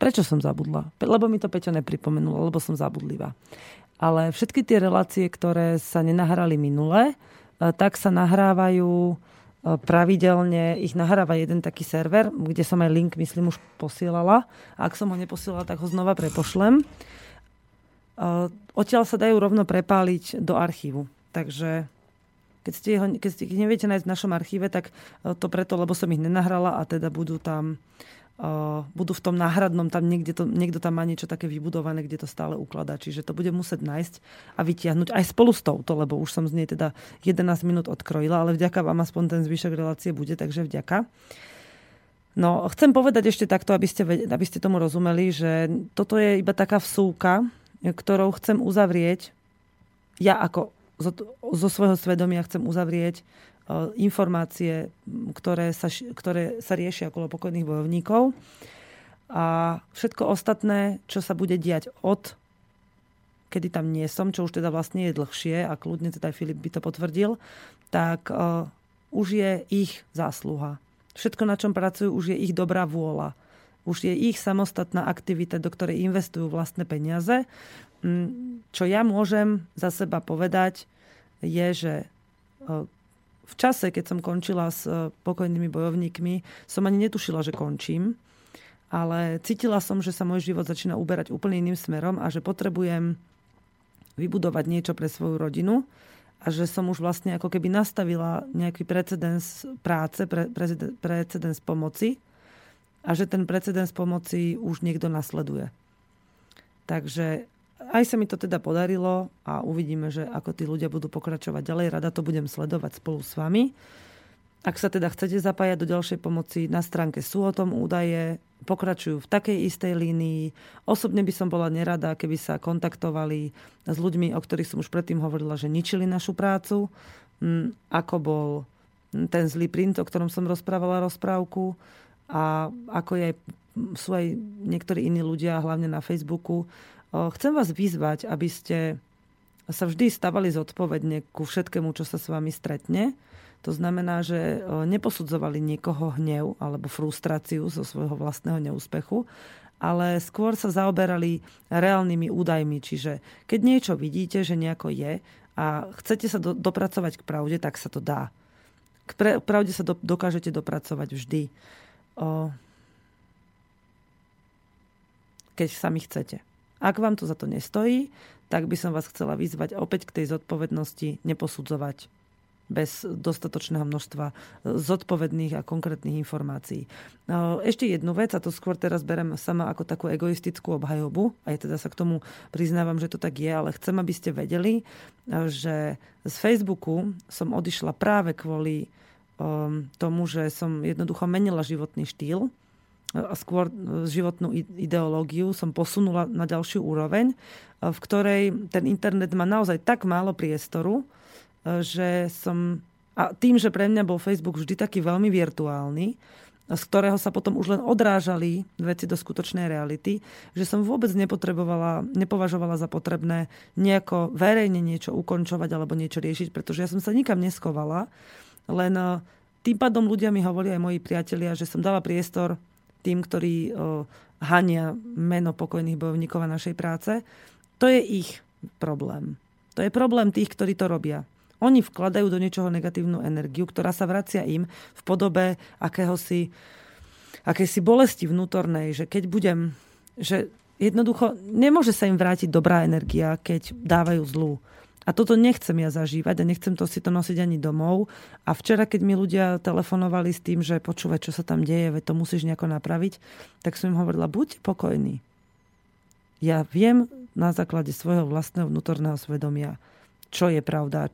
Prečo som zabudla? Lebo mi to Peťo nepripomenulo, lebo som zabudlivá. Ale všetky tie relácie, ktoré sa nenahrali minule, e, tak sa nahrávajú e, pravidelne, ich nahráva jeden taký server, kde som aj link, myslím, už posielala. Ak som ho neposielala, tak ho znova prepošlem. E, odtiaľ sa dajú rovno prepáliť do archívu. Takže keď, ste ho, keď ste ich neviete nájsť v našom archíve, tak to preto, lebo som ich nenahrala a teda budú tam budú v tom náhradnom, tam niekde to, niekto tam má niečo také vybudované, kde to stále ukladá. Čiže to bude musieť nájsť a vytiahnuť aj spolu s touto, lebo už som z nej teda 11 minút odkrojila, ale vďaka vám aspoň ten zvyšok relácie bude, takže vďaka. No, chcem povedať ešte takto, aby ste, aby ste tomu rozumeli, že toto je iba taká vsúka, ktorou chcem uzavrieť, ja ako zo, zo svojho svedomia chcem uzavrieť informácie, ktoré sa, ktoré sa riešia okolo pokojných bojovníkov. A všetko ostatné, čo sa bude diať od kedy tam nie som, čo už teda vlastne je dlhšie a kľudne teda Filip by to potvrdil, tak uh, už je ich zásluha. Všetko, na čom pracujú, už je ich dobrá vôľa. Už je ich samostatná aktivita, do ktorej investujú vlastné peniaze. Mm, čo ja môžem za seba povedať, je, že uh, v čase, keď som končila s e, pokojnými bojovníkmi, som ani netušila, že končím. Ale cítila som, že sa môj život začína uberať úplne iným smerom a že potrebujem vybudovať niečo pre svoju rodinu a že som už vlastne ako keby nastavila nejaký precedens práce, pre, precedens pomoci a že ten precedens pomoci už niekto nasleduje. Takže aj sa mi to teda podarilo a uvidíme, že ako tí ľudia budú pokračovať ďalej. Rada to budem sledovať spolu s vami. Ak sa teda chcete zapájať do ďalšej pomoci, na stránke sú o tom údaje, pokračujú v takej istej línii. Osobne by som bola nerada, keby sa kontaktovali s ľuďmi, o ktorých som už predtým hovorila, že ničili našu prácu, mm, ako bol ten zlý print, o ktorom som rozprávala rozprávku a ako je, sú aj niektorí iní ľudia, hlavne na Facebooku, Chcem vás vyzvať, aby ste sa vždy stavali zodpovedne ku všetkému, čo sa s vami stretne. To znamená, že neposudzovali niekoho hnev alebo frustráciu zo svojho vlastného neúspechu, ale skôr sa zaoberali reálnymi údajmi. Čiže keď niečo vidíte, že nejako je a chcete sa do, dopracovať k pravde, tak sa to dá. K pre, pravde sa do, dokážete dopracovať vždy. O, keď sami chcete. Ak vám to za to nestojí, tak by som vás chcela vyzvať opäť k tej zodpovednosti neposudzovať bez dostatočného množstva zodpovedných a konkrétnych informácií. No, ešte jednu vec, a to skôr teraz berem sama ako takú egoistickú obhajobu, aj teda sa k tomu priznávam, že to tak je, ale chcem, aby ste vedeli, že z Facebooku som odišla práve kvôli tomu, že som jednoducho menila životný štýl a skôr e, životnú ideológiu som posunula na ďalšiu úroveň, e, v ktorej ten internet má naozaj tak málo priestoru, e, že som... A tým, že pre mňa bol Facebook vždy taký veľmi virtuálny, z ktorého sa potom už len odrážali veci do skutočnej reality, že som vôbec nepotrebovala, nepovažovala za potrebné nejako verejne niečo ukončovať alebo niečo riešiť, pretože ja som sa nikam neskovala, len tým pádom ľudia mi hovoria aj moji priatelia, že som dala priestor tým, ktorí hania meno pokojných bojovníkov a našej práce, to je ich problém. To je problém tých, ktorí to robia. Oni vkladajú do niečoho negatívnu energiu, ktorá sa vracia im v podobe akéhosi, akési bolesti vnútornej, že keď budem, že jednoducho nemôže sa im vrátiť dobrá energia, keď dávajú zlú. A toto nechcem ja zažívať a nechcem to si to nosiť ani domov. A včera, keď mi ľudia telefonovali s tým, že počúvaj, čo sa tam deje, veď to musíš nejako napraviť, tak som im hovorila, buď pokojný. Ja viem na základe svojho vlastného vnútorného svedomia, čo je pravda,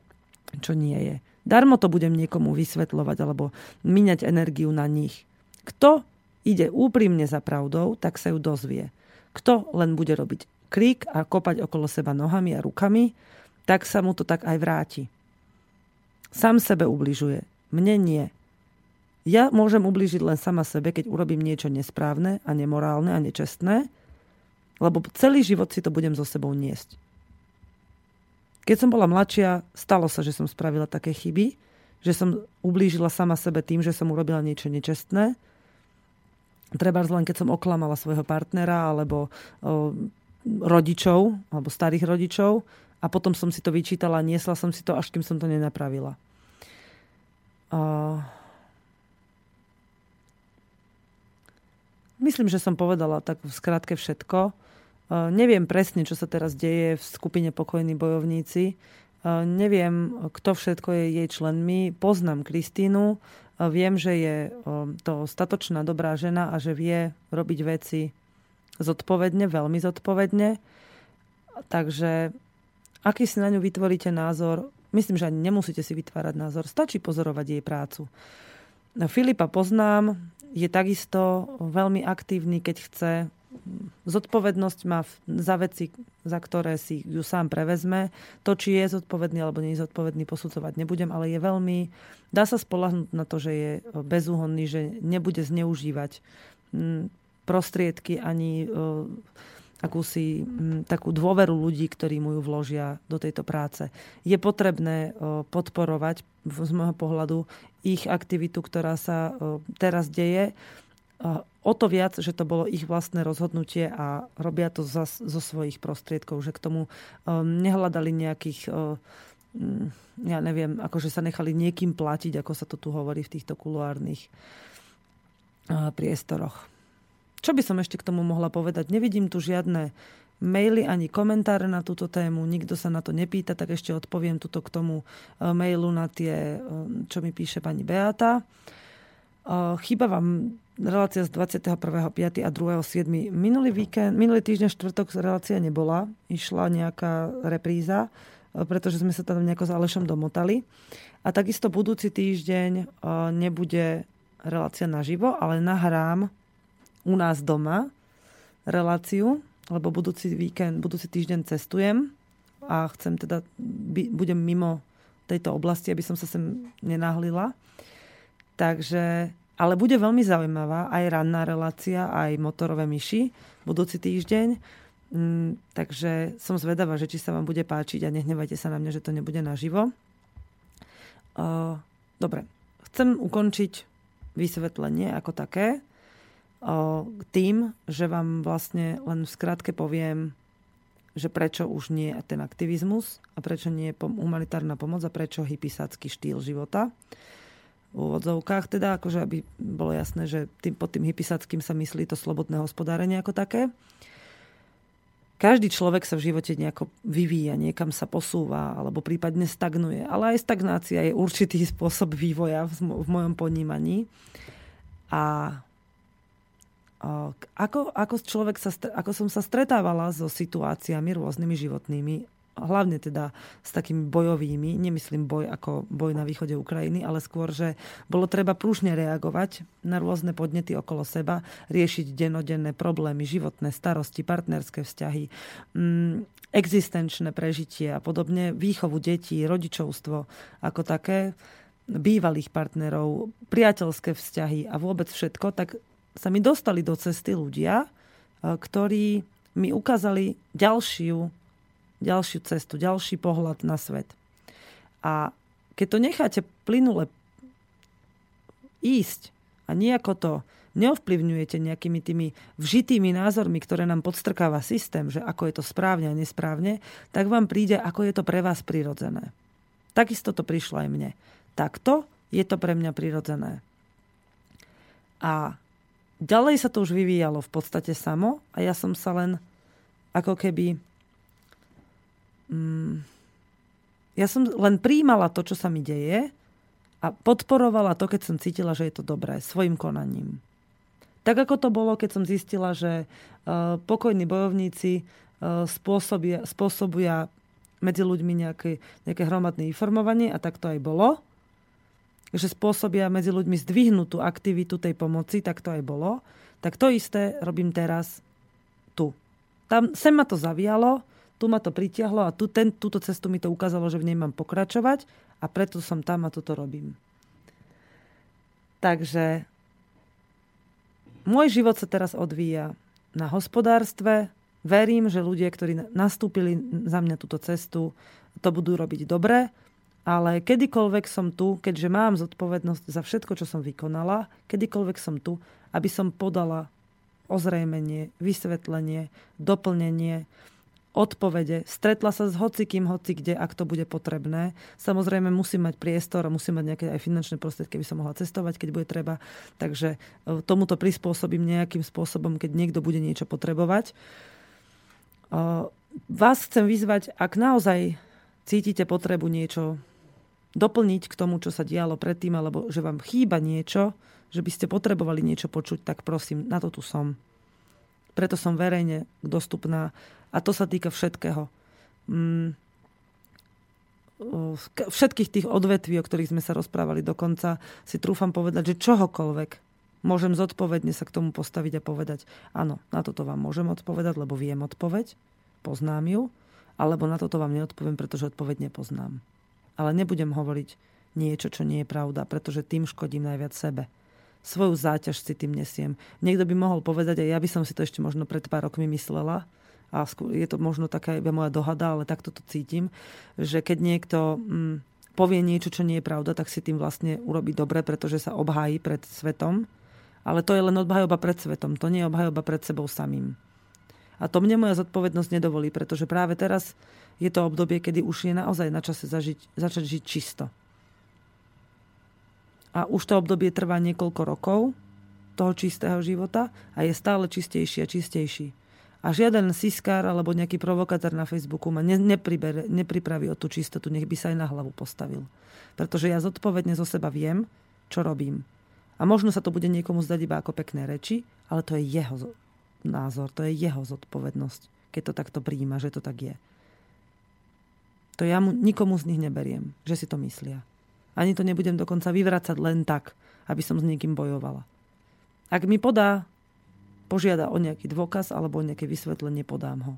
čo nie je. Darmo to budem niekomu vysvetľovať alebo míňať energiu na nich. Kto ide úprimne za pravdou, tak sa ju dozvie. Kto len bude robiť krík a kopať okolo seba nohami a rukami, tak sa mu to tak aj vráti. Sám sebe ubližuje. Mne nie. Ja môžem ubližiť len sama sebe, keď urobím niečo nesprávne a nemorálne a nečestné, lebo celý život si to budem so sebou niesť. Keď som bola mladšia, stalo sa, že som spravila také chyby, že som ublížila sama sebe tým, že som urobila niečo nečestné. treba len keď som oklamala svojho partnera alebo o, rodičov, alebo starých rodičov a potom som si to vyčítala a niesla som si to, až kým som to nenapravila. O, myslím, že som povedala tak v skratke všetko. Neviem presne, čo sa teraz deje v skupine Pokojní bojovníci. Neviem, kto všetko je jej členmi. Poznám Kristínu, Viem, že je to statočná dobrá žena a že vie robiť veci zodpovedne, veľmi zodpovedne. Takže aký si na ňu vytvoríte názor, myslím, že ani nemusíte si vytvárať názor, stačí pozorovať jej prácu. Filipa poznám, je takisto veľmi aktívny, keď chce zodpovednosť má za veci, za ktoré si ju sám prevezme. To, či je zodpovedný alebo nie je zodpovedný, posudzovať nebudem, ale je veľmi... Dá sa spolahnúť na to, že je bezúhonný, že nebude zneužívať mm, prostriedky ani akúsi takú dôveru ľudí, ktorí mu ju vložia do tejto práce. Je potrebné e, podporovať z môjho pohľadu ich aktivitu, ktorá sa e, teraz deje o to viac, že to bolo ich vlastné rozhodnutie a robia to zo, zo svojich prostriedkov, že k tomu um, nehľadali nejakých, um, ja neviem, akože sa nechali niekým platiť, ako sa to tu hovorí v týchto kuluárnych priestoroch. Čo by som ešte k tomu mohla povedať? Nevidím tu žiadne maily ani komentáre na túto tému, nikto sa na to nepýta, tak ešte odpoviem tuto k tomu uh, mailu na tie, um, čo mi píše pani Beata. Chýba vám relácia z 21.5. a 2.7. Minulý víkend, minulý týždeň štvrtok relácia nebola. Išla nejaká repríza, e, pretože sme sa tam nejako s Alešom domotali. A takisto budúci týždeň e, nebude relácia naživo, ale nahrám u nás doma reláciu, lebo budúci víkend, budúci týždeň cestujem a chcem teda, budem mimo tejto oblasti, aby som sa sem nenahlila. Takže ale bude veľmi zaujímavá aj ranná relácia, aj motorové myši budúci týždeň. Mm, takže som zvedavá, že či sa vám bude páčiť a nehnevajte sa na mňa, že to nebude naživo. Uh, dobre, chcem ukončiť vysvetlenie ako také tým, že vám vlastne len v skratke poviem, že prečo už nie je ten aktivizmus a prečo nie je humanitárna pomoc a prečo hypisácky štýl života. V úvodzovkách, teda akože aby bolo jasné, že tým, pod tým hypisackým sa myslí to slobodné hospodárenie ako také. Každý človek sa v živote nejako vyvíja, niekam sa posúva alebo prípadne stagnuje. Ale aj stagnácia je určitý spôsob vývoja v, v mojom ponímaní. A ako, ako, človek sa, ako som sa stretávala so situáciami rôznymi životnými hlavne teda s takými bojovými, nemyslím boj ako boj na východe Ukrajiny, ale skôr, že bolo treba prúžne reagovať na rôzne podnety okolo seba, riešiť denodenné problémy, životné starosti, partnerské vzťahy, mm, existenčné prežitie a podobne, výchovu detí, rodičovstvo ako také, bývalých partnerov, priateľské vzťahy a vôbec všetko, tak sa mi dostali do cesty ľudia, ktorí mi ukázali ďalšiu ďalšiu cestu, ďalší pohľad na svet. A keď to necháte plynule ísť a nejako to neovplyvňujete nejakými tými vžitými názormi, ktoré nám podstrkáva systém, že ako je to správne a nesprávne, tak vám príde, ako je to pre vás prirodzené. Takisto to prišlo aj mne. Takto je to pre mňa prirodzené. A ďalej sa to už vyvíjalo v podstate samo a ja som sa len ako keby mm, ja som len príjmala to, čo sa mi deje a podporovala to, keď som cítila, že je to dobré, svojim konaním. Tak ako to bolo, keď som zistila, že uh, pokojní bojovníci uh, spôsobia, spôsobia medzi ľuďmi nejaké, nejaké hromadné informovanie a tak to aj bolo. Že spôsobia medzi ľuďmi zdvihnutú aktivitu tej pomoci, tak to aj bolo. Tak to isté robím teraz tu. Tam, sem ma to zavialo, tu ma to pritiahlo a tu, ten, túto cestu mi to ukázalo, že v nej mám pokračovať a preto som tam a toto robím. Takže môj život sa teraz odvíja na hospodárstve. Verím, že ľudia, ktorí nastúpili za mňa túto cestu, to budú robiť dobre Ale kedykoľvek som tu, keďže mám zodpovednosť za všetko, čo som vykonala, kedykoľvek som tu, aby som podala ozrejmenie, vysvetlenie, doplnenie, odpovede. Stretla sa s hocikým, hoci kde, ak to bude potrebné. Samozrejme musím mať priestor a musím mať nejaké aj finančné prostriedky, keby som mohla cestovať, keď bude treba. Takže e, tomuto prispôsobím nejakým spôsobom, keď niekto bude niečo potrebovať. E, vás chcem vyzvať, ak naozaj cítite potrebu niečo doplniť k tomu, čo sa dialo predtým, alebo že vám chýba niečo, že by ste potrebovali niečo počuť, tak prosím, na to tu som. Preto som verejne dostupná a to sa týka všetkého. Mm, všetkých tých odvetví, o ktorých sme sa rozprávali dokonca, si trúfam povedať, že čohokoľvek môžem zodpovedne sa k tomu postaviť a povedať, áno, na toto vám môžem odpovedať, lebo viem odpoveď, poznám ju, alebo na toto vám neodpoviem, pretože odpoveď nepoznám. Ale nebudem hovoriť niečo, čo nie je pravda, pretože tým škodím najviac sebe svoju záťaž si tým nesiem. Niekto by mohol povedať, a ja by som si to ešte možno pred pár rokmi myslela, a je to možno taká iba moja dohada, ale takto to cítim, že keď niekto mm, povie niečo, čo nie je pravda, tak si tým vlastne urobí dobre, pretože sa obhájí pred svetom. Ale to je len obhajoba pred svetom, to nie je obhajoba pred sebou samým. A to mne moja zodpovednosť nedovolí, pretože práve teraz je to obdobie, kedy už je naozaj na čase zažiť, začať žiť čisto a už to obdobie trvá niekoľko rokov toho čistého života a je stále čistejší a čistejší. A žiaden siskár alebo nejaký provokátor na Facebooku ma nepripraví o tú čistotu, nech by sa aj na hlavu postavil. Pretože ja zodpovedne zo seba viem, čo robím. A možno sa to bude niekomu zdať iba ako pekné reči, ale to je jeho názor, to je jeho zodpovednosť, keď to takto príjima, že to tak je. To ja mu, nikomu z nich neberiem, že si to myslia. Ani to nebudem dokonca vyvracať len tak, aby som s niekým bojovala. Ak mi podá, požiada o nejaký dôkaz alebo o nejaké vysvetlenie, podám ho.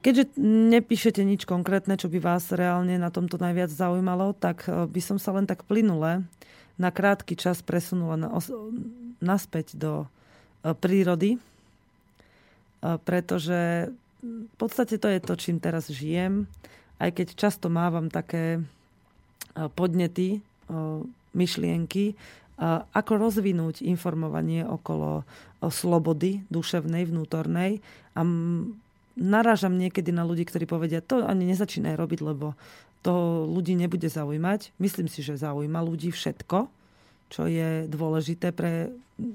Keďže nepíšete nič konkrétne, čo by vás reálne na tomto najviac zaujímalo, tak eh, by som sa len tak plynule na krátky čas presunula na, naspäť do prírody, eh, pretože v podstate to je to, čím teraz žijem, aj keď často mávam také podnety, myšlienky, ako rozvinúť informovanie okolo slobody duševnej, vnútornej. A narážam niekedy na ľudí, ktorí povedia, to ani nezačínaj robiť, lebo to ľudí nebude zaujímať. Myslím si, že zaujíma ľudí všetko, čo je dôležité pre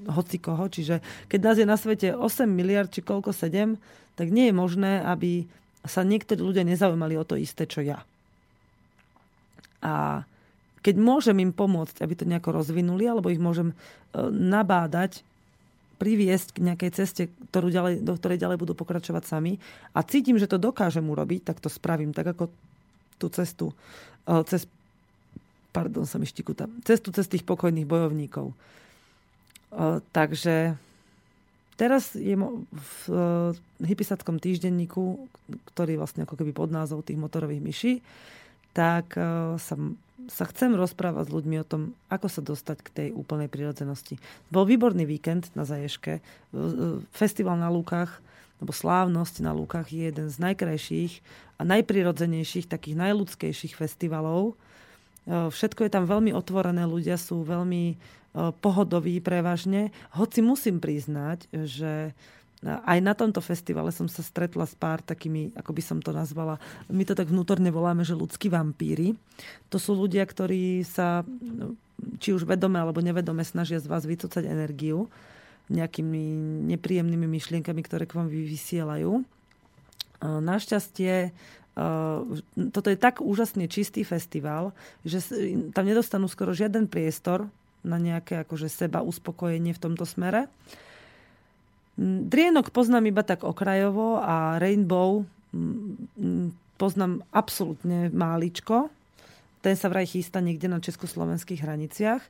hoci koho. Čiže keď nás je na svete 8 miliard či koľko 7, tak nie je možné, aby sa niektorí ľudia nezaujímali o to isté, čo ja. A keď môžem im pomôcť, aby to nejako rozvinuli, alebo ich môžem e, nabádať, priviesť k nejakej ceste, ktorú ďalej, do ktorej ďalej budú pokračovať sami a cítim, že to dokážem urobiť, tak to spravím. Tak ako tú cestu e, cez pardon, sa mi štikuta, cestu cez tých pokojných bojovníkov. E, takže teraz je v hypisackom týždenníku, ktorý vlastne ako keby pod názov tých motorových myší, tak e, sa, sa chcem rozprávať s ľuďmi o tom, ako sa dostať k tej úplnej prirodzenosti. Bol výborný víkend na Zaješke. E, festival na Lúkach, alebo slávnosť na Lúkach je jeden z najkrajších a najprirodzenejších, takých najľudskejších festivalov. E, všetko je tam veľmi otvorené, ľudia sú veľmi pohodoví prevažne. Hoci musím priznať, že aj na tomto festivale som sa stretla s pár takými, ako by som to nazvala, my to tak vnútorne voláme, že ľudskí vampíry. To sú ľudia, ktorí sa či už vedome alebo nevedome snažia z vás vycúcať energiu nejakými nepríjemnými myšlienkami, ktoré k vám vysielajú. Našťastie toto je tak úžasne čistý festival, že tam nedostanú skoro žiaden priestor na nejaké akože seba uspokojenie v tomto smere. Drienok poznám iba tak okrajovo a Rainbow mm, poznám absolútne máličko. Ten sa vraj chystá niekde na československých hraniciach.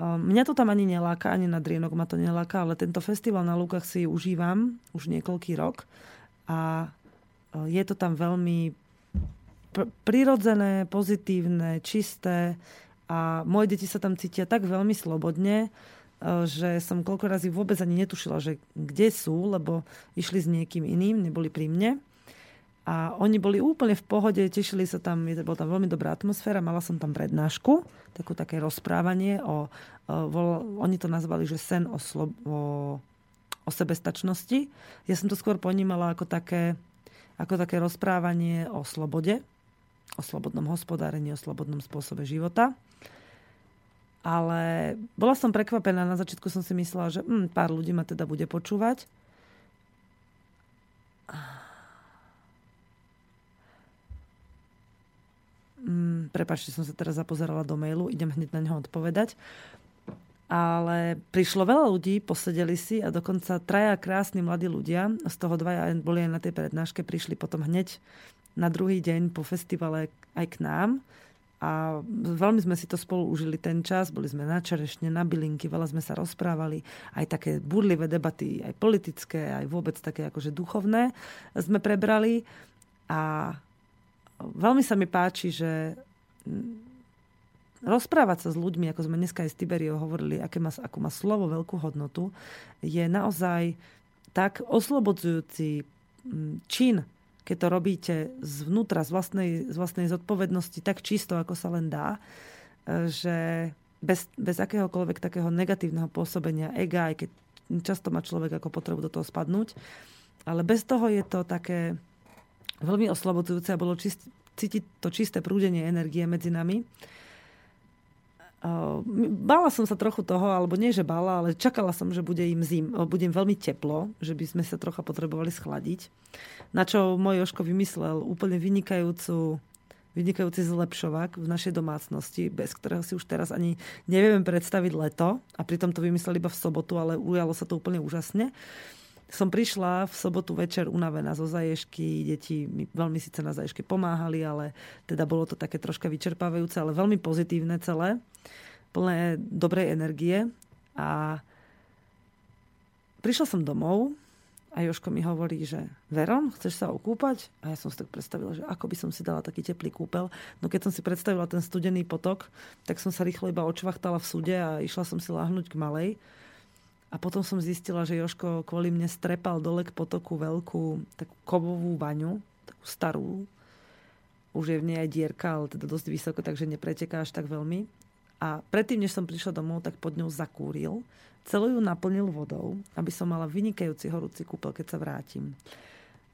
Mňa to tam ani neláka, ani na Drienok ma to neláka, ale tento festival na Lúkach si užívam už niekoľký rok a je to tam veľmi prirodzené, pozitívne, čisté a moje deti sa tam cítia tak veľmi slobodne, E, že som koľko razy vôbec ani netušila, že kde sú, lebo išli s niekým iným, neboli pri mne. A oni boli úplne v pohode, tešili sa tam, bola tam veľmi dobrá atmosféra, mala som tam prednášku, takú také rozprávanie o, o vol, oni to nazvali, že sen o, slo, o, o sebestačnosti. Ja som to skôr ponímala ako také, ako také rozprávanie o slobode, o slobodnom hospodárení, o slobodnom spôsobe života. Ale bola som prekvapená, na začiatku som si myslela, že hm, pár ľudí ma teda bude počúvať. Mm, prepačte, som sa teraz zapozerala do mailu, idem hneď na neho odpovedať. Ale prišlo veľa ľudí, posedeli si a dokonca traja krásni mladí ľudia, z toho dvaja boli aj na tej prednáške, prišli potom hneď na druhý deň po festivale aj k nám. A veľmi sme si to spolu užili ten čas, boli sme na čerešne, na bylinky, veľa sme sa rozprávali, aj také burlivé debaty, aj politické, aj vôbec také akože duchovné sme prebrali. A veľmi sa mi páči, že rozprávať sa s ľuďmi, ako sme dneska aj s Tiberiou hovorili, aké má, ako má slovo veľkú hodnotu, je naozaj tak oslobodzujúci čin, keď to robíte zvnútra, z vlastnej, z vlastnej zodpovednosti, tak čisto, ako sa len dá, že bez, bez akéhokoľvek takého negatívneho pôsobenia ega, aj keď často má človek ako potrebu do toho spadnúť, ale bez toho je to také veľmi oslobodzujúce a bolo čist, cítiť to čisté prúdenie energie medzi nami. Bála som sa trochu toho, alebo nie, že bála, ale čakala som, že bude im, zim, bude veľmi teplo, že by sme sa trocha potrebovali schladiť. Na čo môj Joško vymyslel úplne vynikajúcu vynikajúci zlepšovák v našej domácnosti, bez ktorého si už teraz ani nevieme predstaviť leto. A pritom to vymysleli iba v sobotu, ale ujalo sa to úplne úžasne som prišla v sobotu večer unavená zo zaješky. Deti mi veľmi síce na zaješke pomáhali, ale teda bolo to také troška vyčerpávajúce, ale veľmi pozitívne celé. Plné dobrej energie. A prišla som domov a Joško mi hovorí, že Veron, chceš sa okúpať? A ja som si tak predstavila, že ako by som si dala taký teplý kúpel. No keď som si predstavila ten studený potok, tak som sa rýchlo iba očvachtala v súde a išla som si láhnuť k malej. A potom som zistila, že Joško kvôli mne strepal dole k potoku veľkú takú kovovú baňu, takú starú. Už je v nej aj dierka, ale teda dosť vysoko, takže nepreteká až tak veľmi. A predtým, než som prišla domov, tak pod ňou zakúril. Celú ju naplnil vodou, aby som mala vynikajúci horúci kúpel, keď sa vrátim.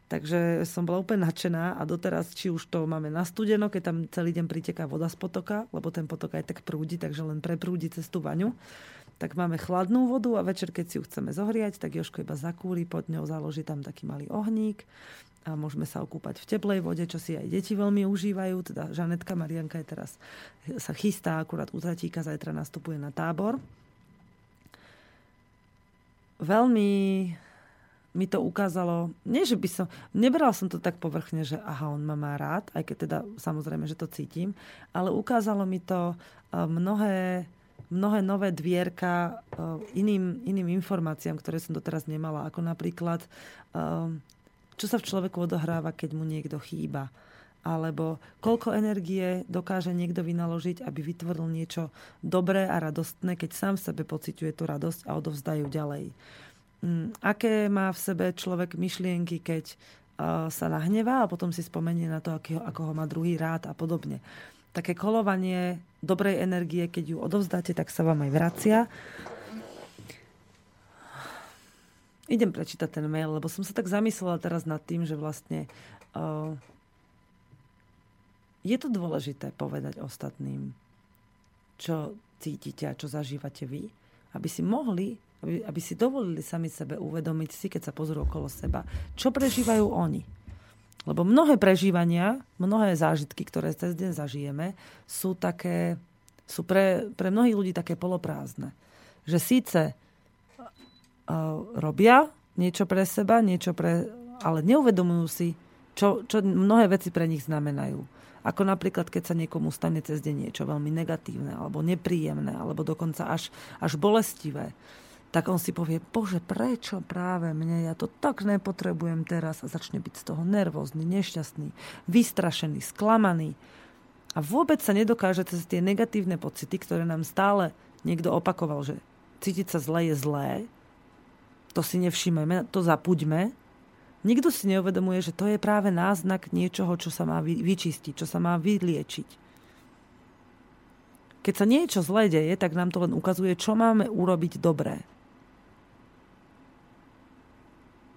Takže som bola úplne nadšená a doteraz, či už to máme na studeno, keď tam celý deň priteká voda z potoka, lebo ten potok aj tak prúdi, takže len preprúdi cez tú vaňu tak máme chladnú vodu a večer, keď si ju chceme zohriať, tak Joško iba zakúri pod ňou, založí tam taký malý ohník a môžeme sa okúpať v teplej vode, čo si aj deti veľmi užívajú. Teda Žanetka Marianka je teraz sa chystá akurát u tatíka, zajtra nastupuje na tábor. Veľmi mi to ukázalo, nie že by som, nebral som to tak povrchne, že aha, on ma má rád, aj keď teda samozrejme, že to cítim, ale ukázalo mi to eh, mnohé mnohé nové dvierka uh, iným, iným informáciám, ktoré som doteraz nemala. Ako napríklad, uh, čo sa v človeku odohráva, keď mu niekto chýba. Alebo koľko energie dokáže niekto vynaložiť, aby vytvoril niečo dobré a radostné, keď sám v sebe pociťuje tú radosť a odovzdajú ďalej. Um, aké má v sebe človek myšlienky, keď uh, sa nahnevá a potom si spomenie na to, ako ho má druhý rád a podobne také kolovanie dobrej energie, keď ju odovzdáte, tak sa vám aj vracia. Idem prečítať ten mail, lebo som sa tak zamyslela teraz nad tým, že vlastne uh, je to dôležité povedať ostatným, čo cítite a čo zažívate vy, aby si mohli, aby, aby si dovolili sami sebe uvedomiť si, keď sa pozrú okolo seba, čo prežívajú oni lebo mnohé prežívania, mnohé zážitky, ktoré cez deň zažijeme, sú také, sú pre, pre mnohých ľudí také poloprázdne. Že síce uh, robia niečo pre seba, niečo pre, ale neuvedomujú si, čo, čo mnohé veci pre nich znamenajú. Ako napríklad, keď sa niekomu stane cez deň niečo veľmi negatívne, alebo nepríjemné, alebo dokonca až, až bolestivé tak on si povie, bože, prečo práve mne, ja to tak nepotrebujem teraz a začne byť z toho nervózny, nešťastný, vystrašený, sklamaný. A vôbec sa nedokáže cez tie negatívne pocity, ktoré nám stále niekto opakoval, že cítiť sa zle je zlé, to si nevšimeme, to zapuďme, Nikto si neuvedomuje, že to je práve náznak niečoho, čo sa má vyčistiť, čo sa má vyliečiť. Keď sa niečo zlé deje, tak nám to len ukazuje, čo máme urobiť dobré.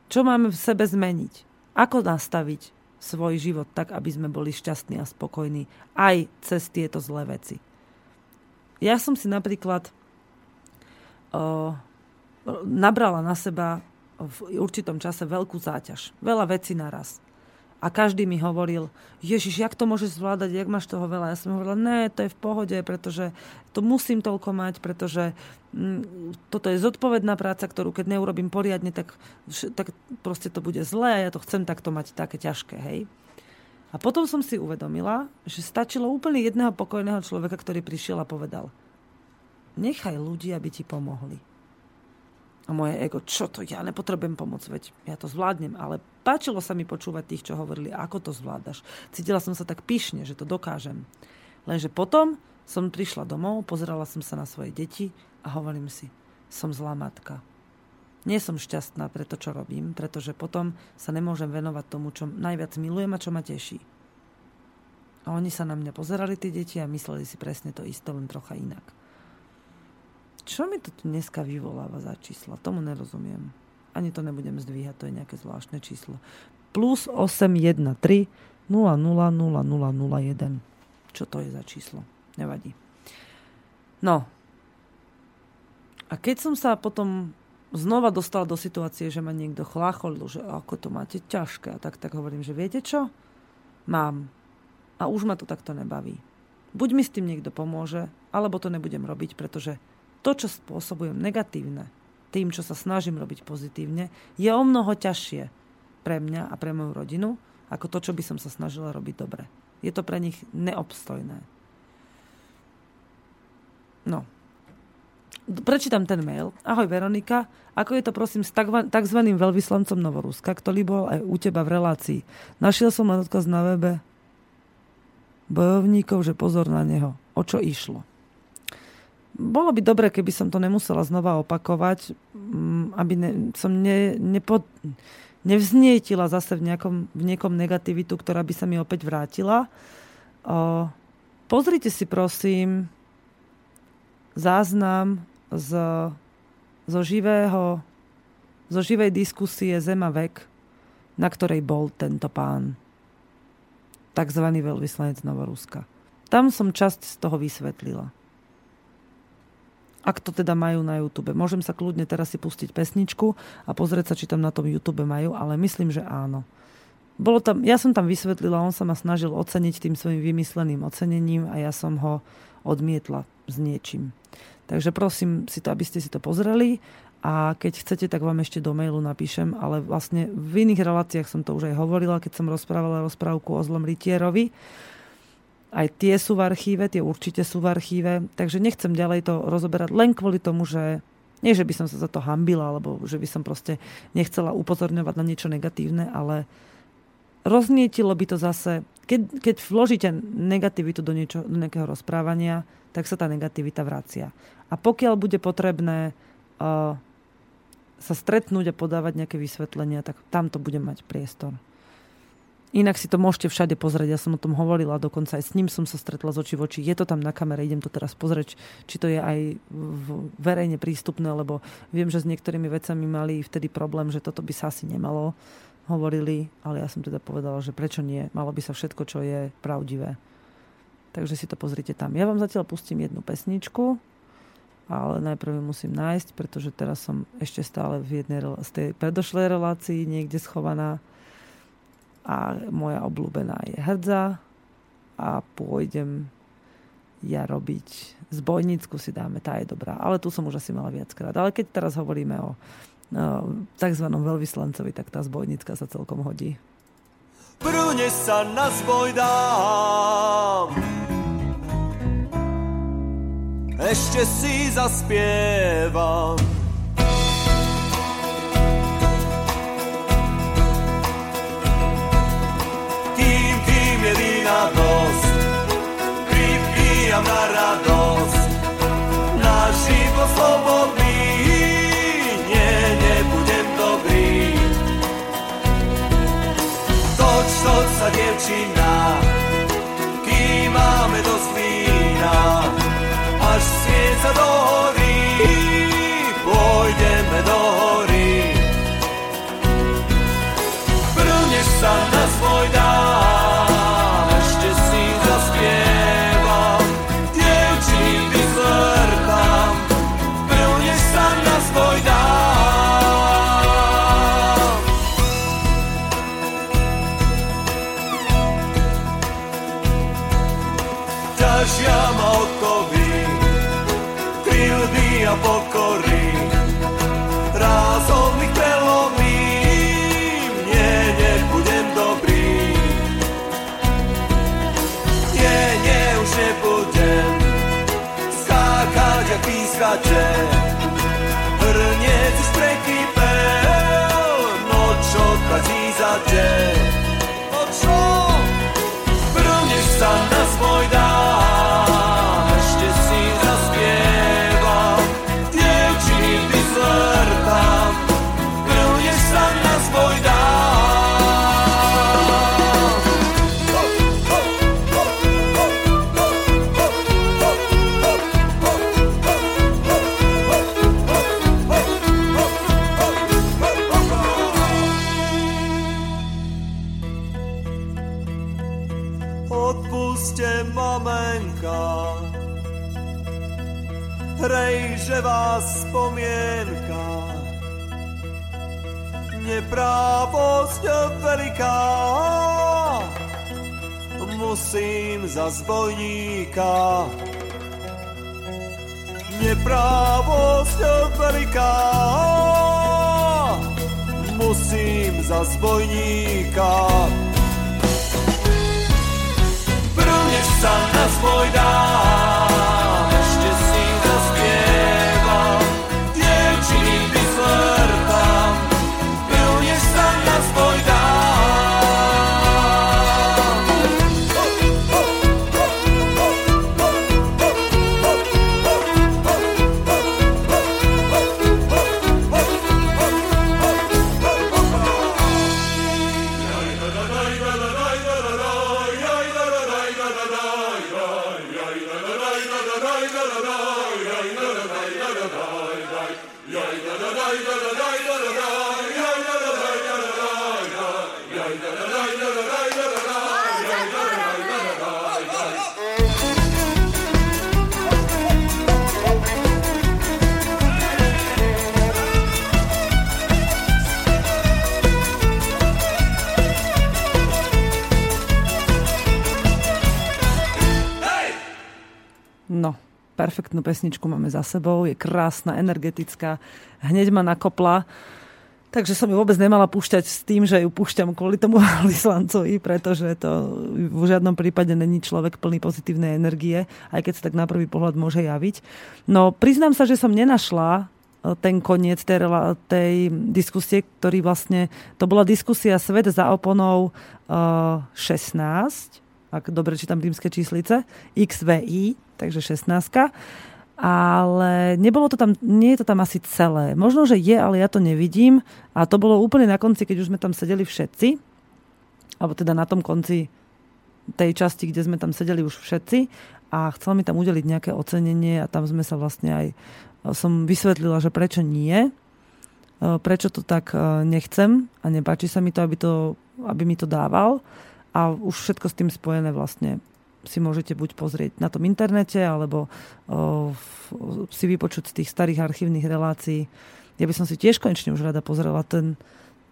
Čo máme v sebe zmeniť? Ako nastaviť svoj život tak, aby sme boli šťastní a spokojní aj cez tieto zlé veci. Ja som si napríklad uh, nabrala na seba v určitom čase veľkú záťaž. Veľa vecí naraz. A každý mi hovoril, Ježiš, jak to môžeš zvládať, jak máš toho veľa? Ja som hovorila, ne, to je v pohode, pretože to musím toľko mať, pretože mm, toto je zodpovedná práca, ktorú keď neurobím poriadne, tak, tak proste to bude zlé a ja to chcem takto mať také ťažké, hej. A potom som si uvedomila, že stačilo úplne jedného pokojného človeka, ktorý prišiel a povedal, nechaj ľudí, aby ti pomohli. A moje ego, čo to, ja nepotrebujem pomoc, veď ja to zvládnem. Ale páčilo sa mi počúvať tých, čo hovorili, ako to zvládaš. Cítila som sa tak pyšne, že to dokážem. Lenže potom som prišla domov, pozerala som sa na svoje deti a hovorím si, som zlá matka. Nie som šťastná pre to, čo robím, pretože potom sa nemôžem venovať tomu, čo najviac milujem a čo ma teší. A oni sa na mňa pozerali, tie deti, a mysleli si presne to isté, len trocha inak. Čo mi to dneska vyvoláva za čísla? Tomu nerozumiem. Ani to nebudem zdvíhať, to je nejaké zvláštne číslo. Plus 813 000001. Čo to je za číslo? Nevadí. No. A keď som sa potom znova dostala do situácie, že ma niekto chláchol, že ako to máte ťažké, a tak, tak hovorím, že viete čo? Mám. A už ma to takto nebaví. Buď mi s tým niekto pomôže, alebo to nebudem robiť, pretože to, čo spôsobujem negatívne, tým, čo sa snažím robiť pozitívne, je o mnoho ťažšie pre mňa a pre moju rodinu, ako to, čo by som sa snažila robiť dobre. Je to pre nich neobstojné. No. Prečítam ten mail. Ahoj Veronika, ako je to prosím s tzv. veľvyslancom Novoruska, ktorý bol aj u teba v relácii. Našiel som len odkaz na webe bojovníkov, že pozor na neho. O čo išlo? Bolo by dobre, keby som to nemusela znova opakovať, mm, aby ne, som ne, nepo, nevznietila zase v, nejakom, v niekom negativitu, ktorá by sa mi opäť vrátila. O, pozrite si prosím záznam z, zo, živého, zo živej diskusie Zema vek, na ktorej bol tento pán, takzvaný veľvyslanec Novoruska. Tam som časť z toho vysvetlila. Ak to teda majú na YouTube. Môžem sa kľudne teraz si pustiť pesničku a pozrieť sa, či tam na tom YouTube majú, ale myslím, že áno. Bolo tam, ja som tam vysvetlila, on sa ma snažil oceniť tým svojim vymysleným ocenením a ja som ho odmietla s niečím. Takže prosím si to, aby ste si to pozreli a keď chcete, tak vám ešte do mailu napíšem, ale vlastne v iných reláciách som to už aj hovorila, keď som rozprávala rozprávku o zlom rytierovi, aj tie sú v archíve, tie určite sú v archíve, takže nechcem ďalej to rozoberať len kvôli tomu, že nie, že by som sa za to hambila, alebo že by som proste nechcela upozorňovať na niečo negatívne, ale roznietilo by to zase, keď, keď vložíte negativitu do, niečo, do nejakého rozprávania, tak sa tá negativita vracia. A pokiaľ bude potrebné uh, sa stretnúť a podávať nejaké vysvetlenia, tak tam to bude mať priestor. Inak si to môžete všade pozrieť, ja som o tom hovorila, dokonca aj s ním som sa stretla z oči v oči. Je to tam na kamere, idem to teraz pozrieť, či to je aj verejne prístupné, lebo viem, že s niektorými vecami mali vtedy problém, že toto by sa asi nemalo, hovorili, ale ja som teda povedala, že prečo nie, malo by sa všetko, čo je pravdivé. Takže si to pozrite tam. Ja vám zatiaľ pustím jednu pesničku, ale najprv ju musím nájsť, pretože teraz som ešte stále v jednej z tej predošlej relácii niekde schovaná a moja obľúbená je hrdza a pôjdem ja robiť zbojnícku si dáme, tá je dobrá. Ale tu som už asi mala viackrát. Ale keď teraz hovoríme o, o tzv. veľvyslancovi, tak tá zbojnická sa celkom hodí. Prúne sa na zboj dám Ešte si zaspievam Odpuste, mamenka, hrej, že vás spomienka. Neprávosť veľká, musím za zbojníka. Neprávosť veľká, musím za zbojníka. sam na svoj dan. No, perfektnú pesničku máme za sebou, je krásna, energetická, hneď ma nakopla. Takže som ju vôbec nemala púšťať s tým, že ju púšťam kvôli tomu vyslancovi, pretože to v žiadnom prípade není človek plný pozitívnej energie, aj keď sa tak na prvý pohľad môže javiť. No, priznám sa, že som nenašla e, ten koniec tej, tej diskusie, ktorý vlastne, to bola diskusia Svet za oponou uh, 16, ak dobre čítam rímske číslice, XVI, takže 16 ale nebolo to tam, nie je to tam asi celé. Možno, že je, ale ja to nevidím. A to bolo úplne na konci, keď už sme tam sedeli všetci, alebo teda na tom konci tej časti, kde sme tam sedeli už všetci. A chcel mi tam udeliť nejaké ocenenie a tam sme sa vlastne aj som vysvetlila, že prečo nie, prečo to tak nechcem a nepáči sa mi to, aby, to, aby mi to dával a už všetko s tým spojené vlastne si môžete buď pozrieť na tom internete, alebo si vypočuť z tých starých archívnych relácií. Ja by som si tiež konečne už rada pozrela ten,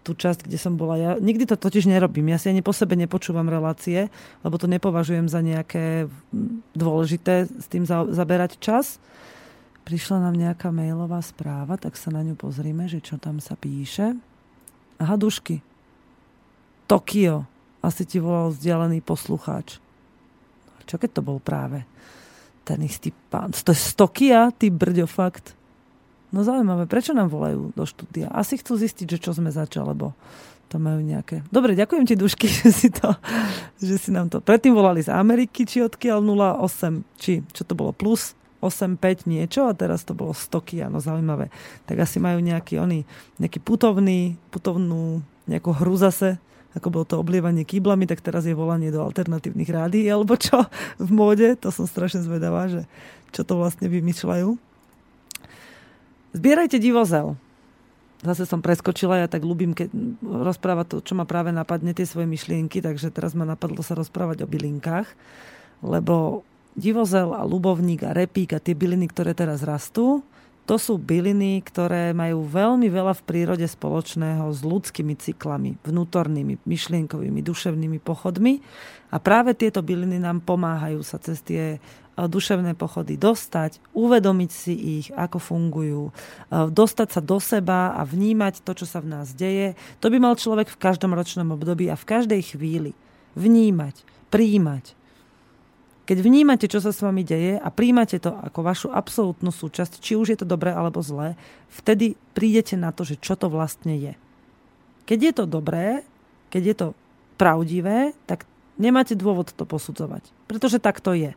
tú časť, kde som bola. Ja nikdy to totiž nerobím. Ja si ani po sebe nepočúvam relácie, lebo to nepovažujem za nejaké dôležité s tým za, zaberať čas. Prišla nám nejaká mailová správa, tak sa na ňu pozrime, že čo tam sa píše. Aha, dušky. Tokio. Asi ti volal vzdialený poslucháč. Čo keď to bol práve ten istý pán? To je z Tokia, ty brďo, fakt. No zaujímavé, prečo nám volajú do štúdia? Asi chcú zistiť, že čo sme začali, lebo to majú nejaké... Dobre, ďakujem ti, Dušky, že si, to, že si nám to... Predtým volali z Ameriky, či odkiaľ 08, či čo to bolo, plus 8-5 niečo a teraz to bolo 100 no zaujímavé. Tak asi majú nejaký, oni, nejaký putovný, putovnú nejakú hru zase, ako bolo to oblievanie kýblami, tak teraz je volanie do alternatívnych rádií, alebo čo v móde. To som strašne zvedavá, že čo to vlastne vymýšľajú. Zbierajte divozel. Zase som preskočila, ja tak ľúbim keď rozprávať to, čo ma práve napadne, tie svoje myšlienky, takže teraz ma napadlo sa rozprávať o bylinkách, lebo divozel a ľubovník a repík a tie byliny, ktoré teraz rastú, to sú byliny, ktoré majú veľmi veľa v prírode spoločného s ľudskými cyklami, vnútornými, myšlienkovými, duševnými pochodmi. A práve tieto byliny nám pomáhajú sa cez tie e, duševné pochody dostať, uvedomiť si ich, ako fungujú, e, dostať sa do seba a vnímať to, čo sa v nás deje. To by mal človek v každom ročnom období a v každej chvíli vnímať, príjmať, keď vnímate, čo sa s vami deje a príjmate to ako vašu absolútnu súčasť, či už je to dobré alebo zlé, vtedy prídete na to, že čo to vlastne je. Keď je to dobré, keď je to pravdivé, tak nemáte dôvod to posudzovať. Pretože tak to je.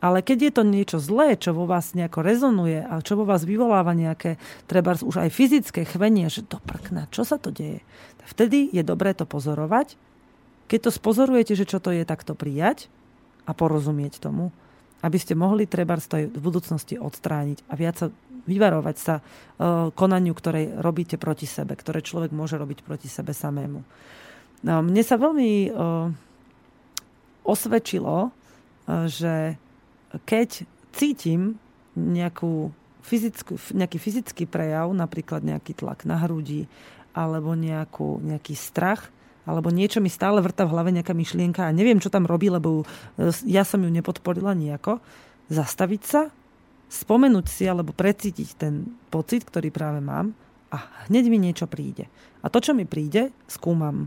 Ale keď je to niečo zlé, čo vo vás nejako rezonuje a čo vo vás vyvoláva nejaké, treba už aj fyzické chvenie, že to prkna, čo sa to deje, vtedy je dobré to pozorovať. Keď to spozorujete, že čo to je, tak to prijať a porozumieť tomu, aby ste mohli treba v budúcnosti odstrániť a viac sa vyvarovať sa uh, konaniu, ktoré robíte proti sebe, ktoré človek môže robiť proti sebe samému. No, mne sa veľmi uh, osvedčilo, že keď cítim nejakú fyzickú, nejaký fyzický prejav, napríklad nejaký tlak na hrudi alebo nejakú, nejaký strach, alebo niečo mi stále vrta v hlave nejaká myšlienka a neviem, čo tam robí, lebo e, ja som ju nepodporila nejako, zastaviť sa, spomenúť si alebo precítiť ten pocit, ktorý práve mám a hneď mi niečo príde. A to, čo mi príde, skúmam.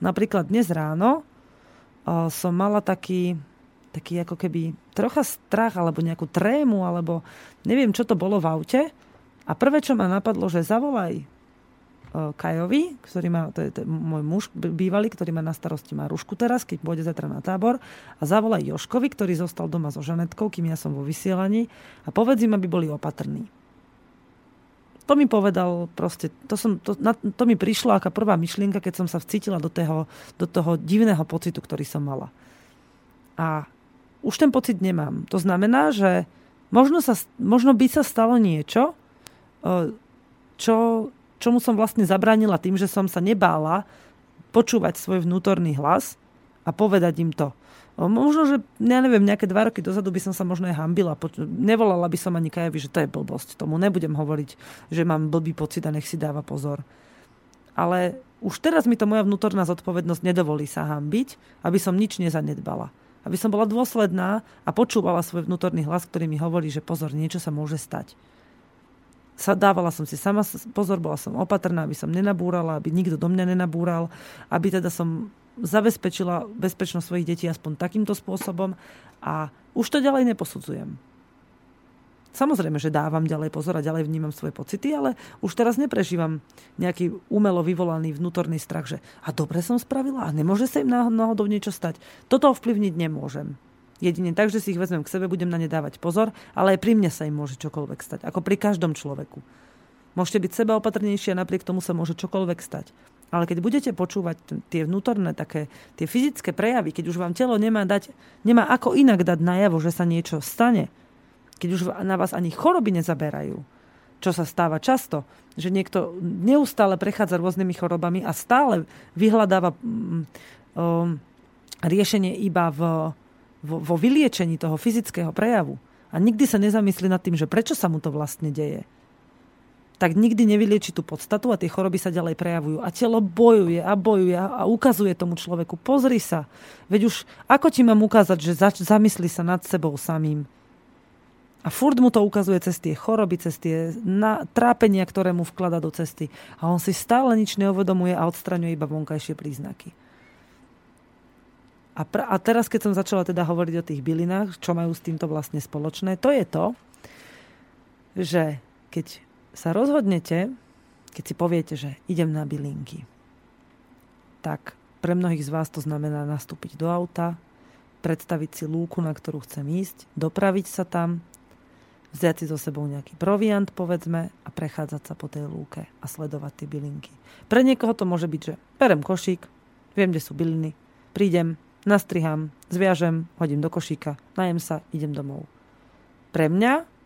Napríklad dnes ráno uh, som mala taký, taký ako keby trocha strach alebo nejakú trému alebo neviem, čo to bolo v aute. A prvé, čo ma napadlo, že zavolaj E, Kajovi, ktorý má, to je, to je môj muž bývalý, ktorý má na starosti má rušku teraz, keď pôjde zatra na tábor a zavolaj Joškovi, ktorý zostal doma so Žanetkou, kým ja som vo vysielaní a povedz im, aby boli opatrní. To mi povedal proste, to, som, to, na, to mi prišlo ako prvá myšlienka, keď som sa vcítila do toho, do toho divného pocitu, ktorý som mala. A už ten pocit nemám. To znamená, že možno, sa, možno by sa stalo niečo, e, čo čomu som vlastne zabránila tým, že som sa nebála počúvať svoj vnútorný hlas a povedať im to. Možno, že, ja neviem, nejaké dva roky dozadu by som sa možno aj hambila. Nevolala by som ani Kajovi, že to je blbosť. Tomu nebudem hovoriť, že mám blbý pocit a nech si dáva pozor. Ale už teraz mi to moja vnútorná zodpovednosť nedovolí sa hambiť, aby som nič nezanedbala. Aby som bola dôsledná a počúvala svoj vnútorný hlas, ktorý mi hovorí, že pozor, niečo sa môže stať sa dávala som si sama pozor, bola som opatrná, aby som nenabúrala, aby nikto do mňa nenabúral, aby teda som zabezpečila bezpečnosť svojich detí aspoň takýmto spôsobom a už to ďalej neposudzujem. Samozrejme, že dávam ďalej pozor a ďalej vnímam svoje pocity, ale už teraz neprežívam nejaký umelo vyvolaný vnútorný strach, že a dobre som spravila a nemôže sa im náhodou niečo stať. Toto ovplyvniť nemôžem. Jedine tak, že si ich vezmem k sebe, budem na ne dávať pozor, ale aj pri mne sa im môže čokoľvek stať. Ako pri každom človeku. Môžete byť seba opatrnejšie a napriek tomu sa môže čokoľvek stať. Ale keď budete počúvať tie vnútorné také, tie fyzické prejavy, keď už vám telo nemá, dať, nemá ako inak dať najavo, že sa niečo stane, keď už na vás ani choroby nezaberajú, čo sa stáva často, že niekto neustále prechádza rôznymi chorobami a stále vyhľadáva um, um, riešenie iba v, vo, vo vyliečení toho fyzického prejavu a nikdy sa nezamyslí nad tým, že prečo sa mu to vlastne deje, tak nikdy nevylieči tú podstatu a tie choroby sa ďalej prejavujú. A telo bojuje a bojuje a ukazuje tomu človeku, pozri sa, veď už ako ti mám ukázať, že zač- zamysli sa nad sebou samým. A furt mu to ukazuje cez tie choroby, cez tie na, trápenia, ktoré mu vklada do cesty. A on si stále nič neuvedomuje a odstraňuje iba vonkajšie príznaky. A, pra, a teraz, keď som začala teda hovoriť o tých bylinách, čo majú s týmto vlastne spoločné, to je to, že keď sa rozhodnete, keď si poviete, že idem na bylinky, tak pre mnohých z vás to znamená nastúpiť do auta, predstaviť si lúku, na ktorú chcem ísť, dopraviť sa tam vziať si so sebou nejaký proviant, povedzme, a prechádzať sa po tej lúke a sledovať tie bylinky. Pre niekoho to môže byť, že berem košík, viem, kde sú byliny, prídem, nastriham, zviažem, hodím do košíka, najem sa, idem domov. Pre mňa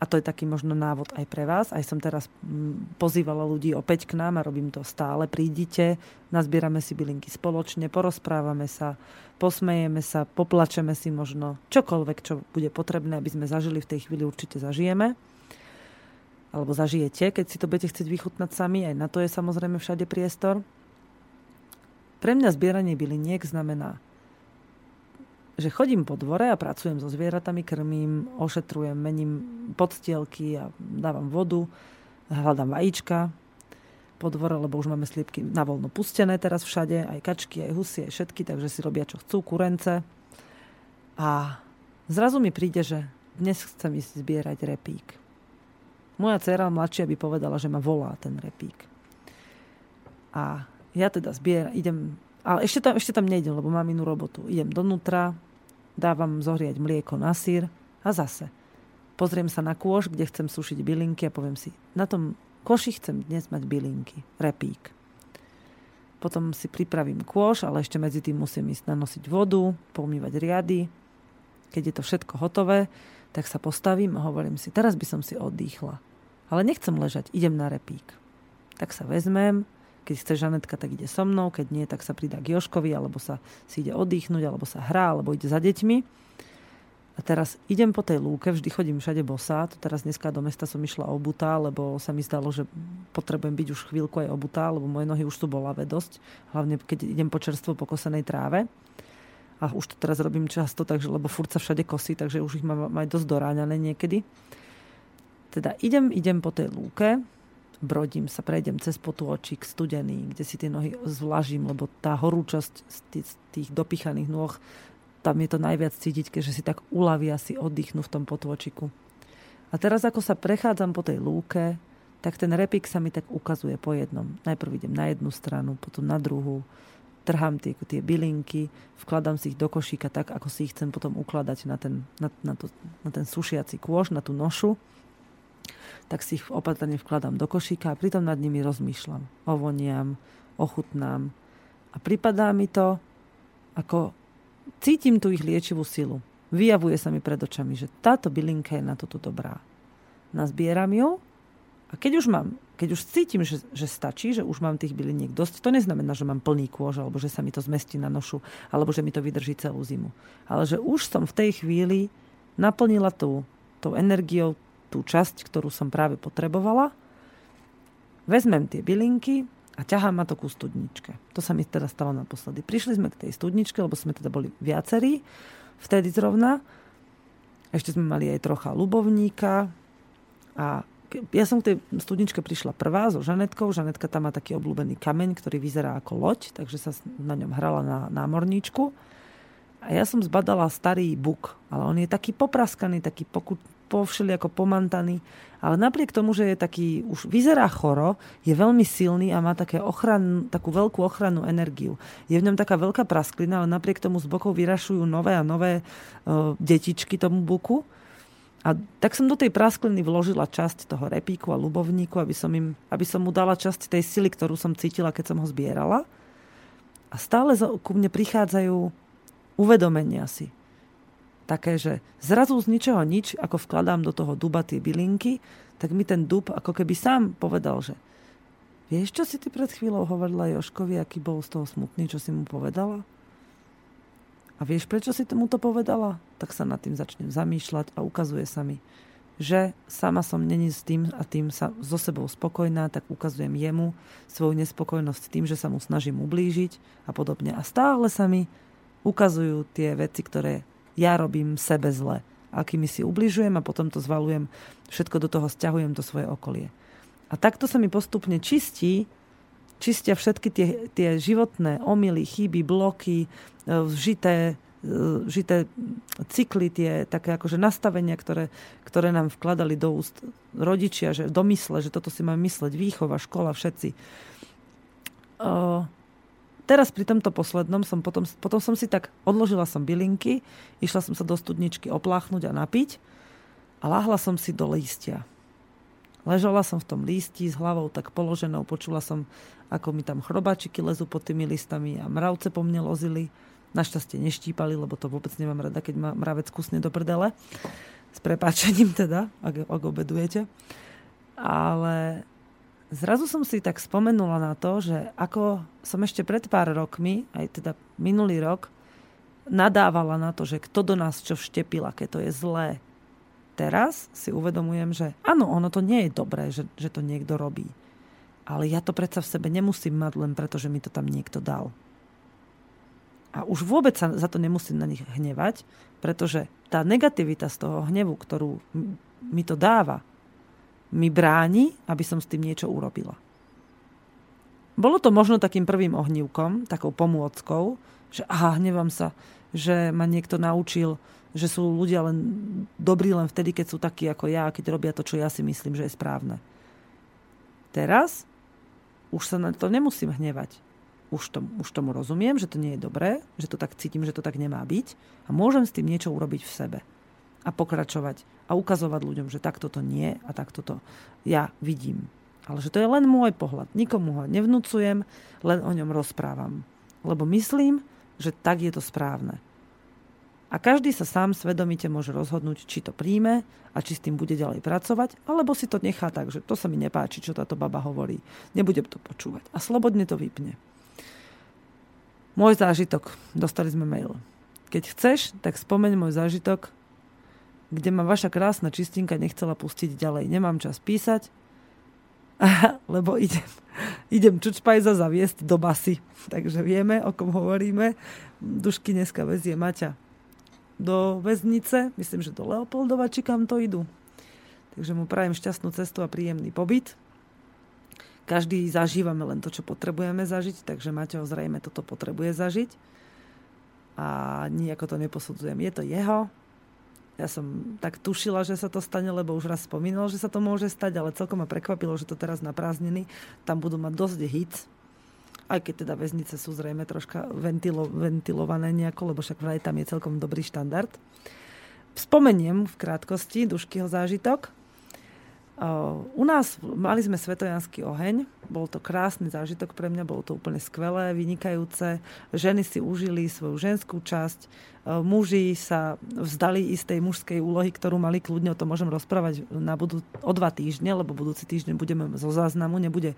a to je taký možno návod aj pre vás. Aj som teraz mm, pozývala ľudí opäť k nám a robím to stále. Prídite, nazbierame si bylinky spoločne, porozprávame sa, posmejeme sa, poplačeme si možno čokoľvek, čo bude potrebné, aby sme zažili v tej chvíli, určite zažijeme. Alebo zažijete, keď si to budete chcieť vychutnať sami. Aj na to je samozrejme všade priestor. Pre mňa zbieranie byliniek znamená že chodím po dvore a pracujem so zvieratami, krmím, ošetrujem, mením podstielky a dávam vodu, hľadám vajíčka po dvore, lebo už máme sliepky na voľno pustené teraz všade, aj kačky, aj husy, aj všetky, takže si robia čo chcú, kurence. A zrazu mi príde, že dnes chcem ísť zbierať repík. Moja dcera mladšia by povedala, že ma volá ten repík. A ja teda zbieram, idem ale ešte tam, ešte tam nejdem, lebo mám inú robotu. Idem donútra, dávam zohriať mlieko na sír a zase. Pozriem sa na kôš, kde chcem sušiť bylinky a poviem si, na tom koši chcem dnes mať bylinky, repík. Potom si pripravím kôš, ale ešte medzi tým musím ísť nanosiť vodu, pomývať riady. Keď je to všetko hotové, tak sa postavím a hovorím si, teraz by som si oddychla. Ale nechcem ležať, idem na repík. Tak sa vezmem, keď chce Žanetka, tak ide so mnou, keď nie, tak sa pridá k Joškovi, alebo sa si ide oddychnúť, alebo sa hrá, alebo ide za deťmi. A teraz idem po tej lúke, vždy chodím všade bosá. To teraz dneska do mesta som išla obutá, lebo sa mi zdalo, že potrebujem byť už chvíľku aj obutá, lebo moje nohy už sú bolavé dosť. Hlavne keď idem po čerstvo pokosenej tráve. A už to teraz robím často, takže, lebo furt sa všade kosí, takže už ich mám aj dosť doráňané niekedy. Teda idem, idem po tej lúke, brodím sa, prejdem cez potôčik studený, kde si tie nohy zvlažím, lebo tá horúčasť z tých, dopichaných nôh, tam je to najviac cítiť, keďže si tak uľavia, si oddychnú v tom potôčiku. A teraz ako sa prechádzam po tej lúke, tak ten repík sa mi tak ukazuje po jednom. Najprv idem na jednu stranu, potom na druhú, trhám tie, tie bylinky, vkladám si ich do košíka tak, ako si ich chcem potom ukladať na ten, na, na, to, na ten sušiaci kôž, na tú nošu tak si ich opatrne vkladám do košíka a pritom nad nimi rozmýšľam. Ovoniam, ochutnám. A pripadá mi to, ako cítim tú ich liečivú silu. Vyjavuje sa mi pred očami, že táto bylinka je na toto dobrá. Nazbieram ju a keď už mám, keď už cítim, že, že stačí, že už mám tých byliniek dosť, to neznamená, že mám plný kôž, alebo že sa mi to zmestí na nošu, alebo že mi to vydrží celú zimu. Ale že už som v tej chvíli naplnila tú, tou energiou tú časť, ktorú som práve potrebovala, vezmem tie bylinky a ťahám ma to ku studničke. To sa mi teda stalo naposledy. Prišli sme k tej studničke, lebo sme teda boli viacerí, vtedy zrovna. Ešte sme mali aj trocha ľubovníka a ja som k tej studničke prišla prvá so Žanetkou. Žanetka tam má taký obľúbený kameň, ktorý vyzerá ako loď, takže sa na ňom hrala na námorníčku. A ja som zbadala starý buk, ale on je taký popraskaný, taký poku, povšeli ako pomantaný, ale napriek tomu, že je taký, už vyzerá choro, je veľmi silný a má také ochran, takú veľkú ochrannú energiu. Je v ňom taká veľká prasklina, ale napriek tomu z bokov vyrašujú nové a nové uh, detičky tomu buku. A tak som do tej praskliny vložila časť toho repíku a ľubovníku, aby som, im, aby som mu dala časť tej sily, ktorú som cítila, keď som ho zbierala. A stále ku mne prichádzajú uvedomenia si také, že zrazu z ničoho nič, ako vkladám do toho duba tie bylinky, tak mi ten dub ako keby sám povedal, že vieš, čo si ty pred chvíľou hovorila Joškovi, aký bol z toho smutný, čo si mu povedala? A vieš, prečo si tomu to povedala? Tak sa nad tým začnem zamýšľať a ukazuje sa mi, že sama som není s tým a tým sa so sebou spokojná, tak ukazujem jemu svoju nespokojnosť tým, že sa mu snažím ublížiť a podobne. A stále sa mi ukazujú tie veci, ktoré ja robím sebe zle, akými si ubližujem a potom to zvalujem, všetko do toho stiahujem to svoje okolie. A takto sa mi postupne čistí, čistia všetky tie, tie životné omily, chyby, bloky, e, žité, e, žité cykly, tie také akože nastavenia, ktoré, ktoré nám vkladali do úst rodičia, že domysle, že toto si máme mysleť, výchova, škola, všetci teraz pri tomto poslednom som potom, potom som si tak odložila som bylinky, išla som sa do studničky opláchnuť a napiť A láhla som si do lístia. Ležala som v tom lísti s hlavou tak položenou, počula som, ako mi tam chrobáčiky lezú pod tými listami a mravce po mne lozili. Našťastie neštípali, lebo to vôbec nemám rada, keď ma mravec kusne do prdele. S prepáčením teda, ak, ak obedujete. Ale zrazu som si tak spomenula na to, že ako som ešte pred pár rokmi, aj teda minulý rok, nadávala na to, že kto do nás čo vštepil, aké to je zlé, teraz si uvedomujem, že áno, ono to nie je dobré, že, že to niekto robí. Ale ja to predsa v sebe nemusím mať len preto, že mi to tam niekto dal. A už vôbec sa za to nemusím na nich hnevať, pretože tá negativita z toho hnevu, ktorú mi to dáva, mi bráni, aby som s tým niečo urobila. Bolo to možno takým prvým ohnívkom, takou pomôckou, že aha, hnevam sa, že ma niekto naučil že sú ľudia len dobrí len vtedy, keď sú takí ako ja keď robia to, čo ja si myslím, že je správne. Teraz už sa na to nemusím hnevať. Už, to, už tomu rozumiem, že to nie je dobré, že to tak cítim, že to tak nemá byť a môžem s tým niečo urobiť v sebe a pokračovať a ukazovať ľuďom, že takto to nie a takto to ja vidím. Ale že to je len môj pohľad. Nikomu ho nevnúcujem, len o ňom rozprávam. Lebo myslím, že tak je to správne. A každý sa sám svedomite môže rozhodnúť, či to príjme a či s tým bude ďalej pracovať, alebo si to nechá tak, že to sa mi nepáči, čo táto baba hovorí. Nebudem to počúvať. A slobodne to vypne. Môj zážitok. Dostali sme mail. Keď chceš, tak spomeň môj zážitok, kde ma vaša krásna čistinka nechcela pustiť ďalej. Nemám čas písať, lebo idem, idem čučpajza zaviesť do basy. Takže vieme, o kom hovoríme. Dušky dneska vezie Maťa do väznice, myslím, že do Leopoldova, či kam to idú. Takže mu prajem šťastnú cestu a príjemný pobyt. Každý zažívame len to, čo potrebujeme zažiť, takže Maťo zrejme toto potrebuje zažiť. A nijako to neposudzujem. Je to jeho. Ja som tak tušila, že sa to stane, lebo už raz spomínal, že sa to môže stať, ale celkom ma prekvapilo, že to teraz na prázdniny tam budú mať dosť hit aj keď teda väznice sú zrejme troška ventilo, ventilované nejako, lebo však vraj tam je celkom dobrý štandard. Spomeniem v krátkosti Duškyho zážitok. U nás mali sme svetojanský oheň, bol to krásny zážitok pre mňa, bolo to úplne skvelé, vynikajúce. Ženy si užili svoju ženskú časť, muži sa vzdali istej mužskej úlohy, ktorú mali kľudne, o tom môžem rozprávať na budú, o dva týždne, lebo budúci týždeň budeme zo záznamu, nebude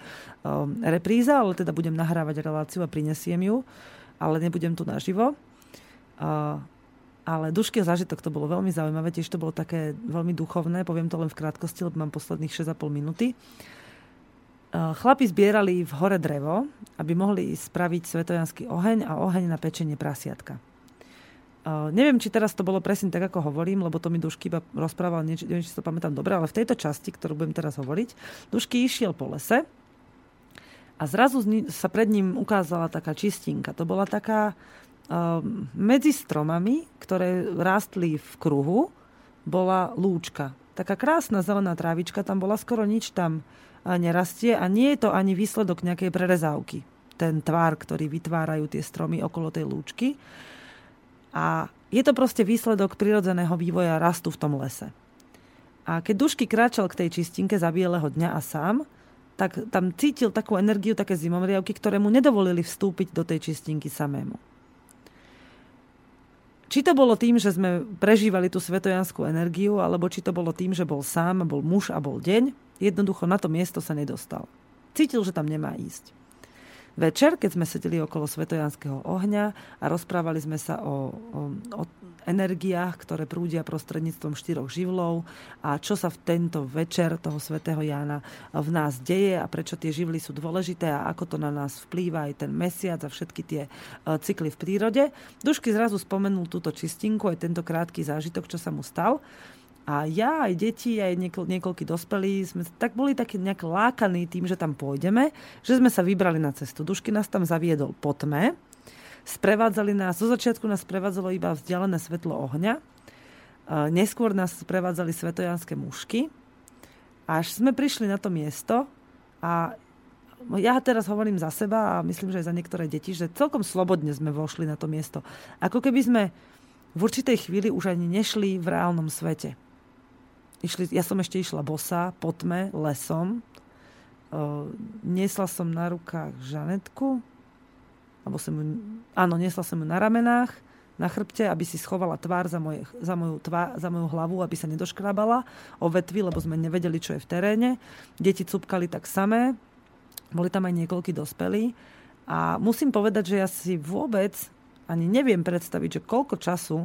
repríza, ale teda budem nahrávať reláciu a prinesiem ju, ale nebudem tu naživo. Ale dušky zážitok to bolo veľmi zaujímavé, tiež to bolo také veľmi duchovné, poviem to len v krátkosti, lebo mám posledných 6,5 minúty. Chlapi zbierali v hore drevo, aby mohli spraviť svetojanský oheň a oheň na pečenie prasiatka. neviem, či teraz to bolo presne tak, ako hovorím, lebo to mi Dušky iba rozprával, neviem, či to pamätám dobre, ale v tejto časti, ktorú budem teraz hovoriť, Dušky išiel po lese a zrazu sa pred ním ukázala taká čistinka. To bola taká, medzi stromami, ktoré rástli v kruhu, bola lúčka. Taká krásna zelená trávička, tam bola skoro nič tam nerastie a nie je to ani výsledok nejakej prerezávky. Ten tvár, ktorý vytvárajú tie stromy okolo tej lúčky. A je to proste výsledok prirodzeného vývoja rastu v tom lese. A keď Dušky kráčal k tej čistinke za bieleho dňa a sám, tak tam cítil takú energiu, také zimomriavky, ktoré mu nedovolili vstúpiť do tej čistinky samému. Či to bolo tým, že sme prežívali tú svetojanskú energiu, alebo či to bolo tým, že bol sám, bol muž a bol deň, jednoducho na to miesto sa nedostal. Cítil, že tam nemá ísť. Večer, keď sme sedeli okolo svetojanského ohňa a rozprávali sme sa o, o, o energiách, ktoré prúdia prostredníctvom štyroch živlov a čo sa v tento večer toho svätého Jána v nás deje a prečo tie živly sú dôležité a ako to na nás vplýva aj ten mesiac a všetky tie e, cykly v prírode. Dušky zrazu spomenul túto čistinku, aj tento krátky zážitok, čo sa mu stal. A ja, aj deti, aj niekoľ, niekoľkí dospelí sme tak boli takí nejak lákaní tým, že tam pôjdeme, že sme sa vybrali na cestu. Dušky nás tam zaviedol po tme. Sprevádzali nás, zo začiatku nás sprevádzalo iba vzdialené svetlo ohňa. Neskôr nás sprevádzali svetojanské mušky. Až sme prišli na to miesto a ja teraz hovorím za seba a myslím, že aj za niektoré deti, že celkom slobodne sme vošli na to miesto. Ako keby sme v určitej chvíli už ani nešli v reálnom svete išli, ja som ešte išla bosa po tme, lesom. Uh, niesla som na rukách Žanetku, alebo som ju, áno, niesla som ju na ramenách, na chrbte, aby si schovala tvár za, moje, za, moju, tvár, za moju hlavu, aby sa nedoškrábala o vetvy, lebo sme nevedeli, čo je v teréne. Deti cupkali tak samé, boli tam aj niekoľkí dospelí. A musím povedať, že ja si vôbec ani neviem predstaviť, že koľko času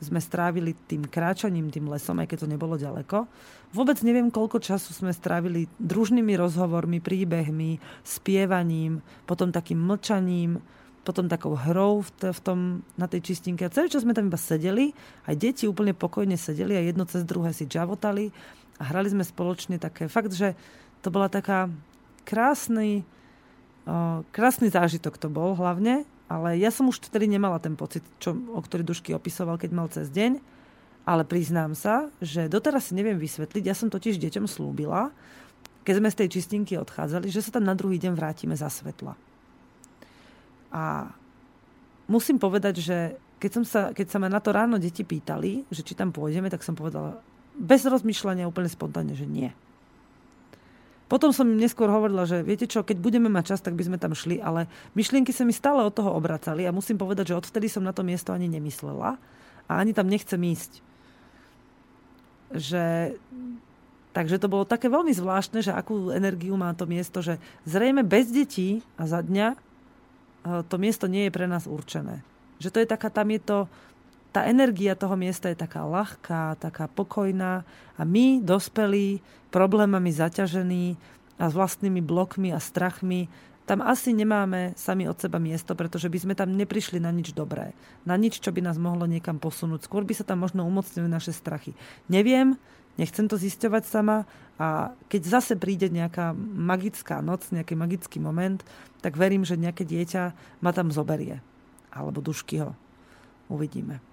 sme strávili tým kráčaním tým lesom, aj keď to nebolo ďaleko. Vôbec neviem, koľko času sme strávili družnými rozhovormi, príbehmi, spievaním, potom takým mlčaním, potom takou hrou v, t- v tom, na tej čistinke. A celý čas sme tam iba sedeli, aj deti úplne pokojne sedeli a jedno cez druhé si džavotali a hrali sme spoločne také, fakt, že to bola taká krásny, o, krásny zážitok to bol hlavne, ale ja som už vtedy nemala ten pocit, čo, o ktorý Dušky opisoval, keď mal cez deň, ale priznám sa, že doteraz si neviem vysvetliť, ja som totiž deťom slúbila, keď sme z tej čistinky odchádzali, že sa tam na druhý deň vrátime za svetla. A musím povedať, že keď, som sa, keď sa ma na to ráno deti pýtali, že či tam pôjdeme, tak som povedala bez rozmýšľania úplne spontánne, že nie. Potom som im neskôr hovorila, že viete čo, keď budeme mať čas, tak by sme tam šli, ale myšlienky sa mi stále od toho obracali a musím povedať, že odvtedy som na to miesto ani nemyslela a ani tam nechcem ísť. Že Takže to bolo také veľmi zvláštne, že akú energiu má to miesto, že zrejme bez detí a za dňa Eh, to miesto nie je pre nás určené. Že to je taká, tam je to, tá energia toho miesta je taká ľahká, taká pokojná a my, dospelí, problémami zaťažení a s vlastnými blokmi a strachmi, tam asi nemáme sami od seba miesto, pretože by sme tam neprišli na nič dobré. Na nič, čo by nás mohlo niekam posunúť. Skôr by sa tam možno umocnili naše strachy. Neviem, nechcem to zisťovať sama a keď zase príde nejaká magická noc, nejaký magický moment, tak verím, že nejaké dieťa ma tam zoberie. Alebo dušky ho. Uvidíme.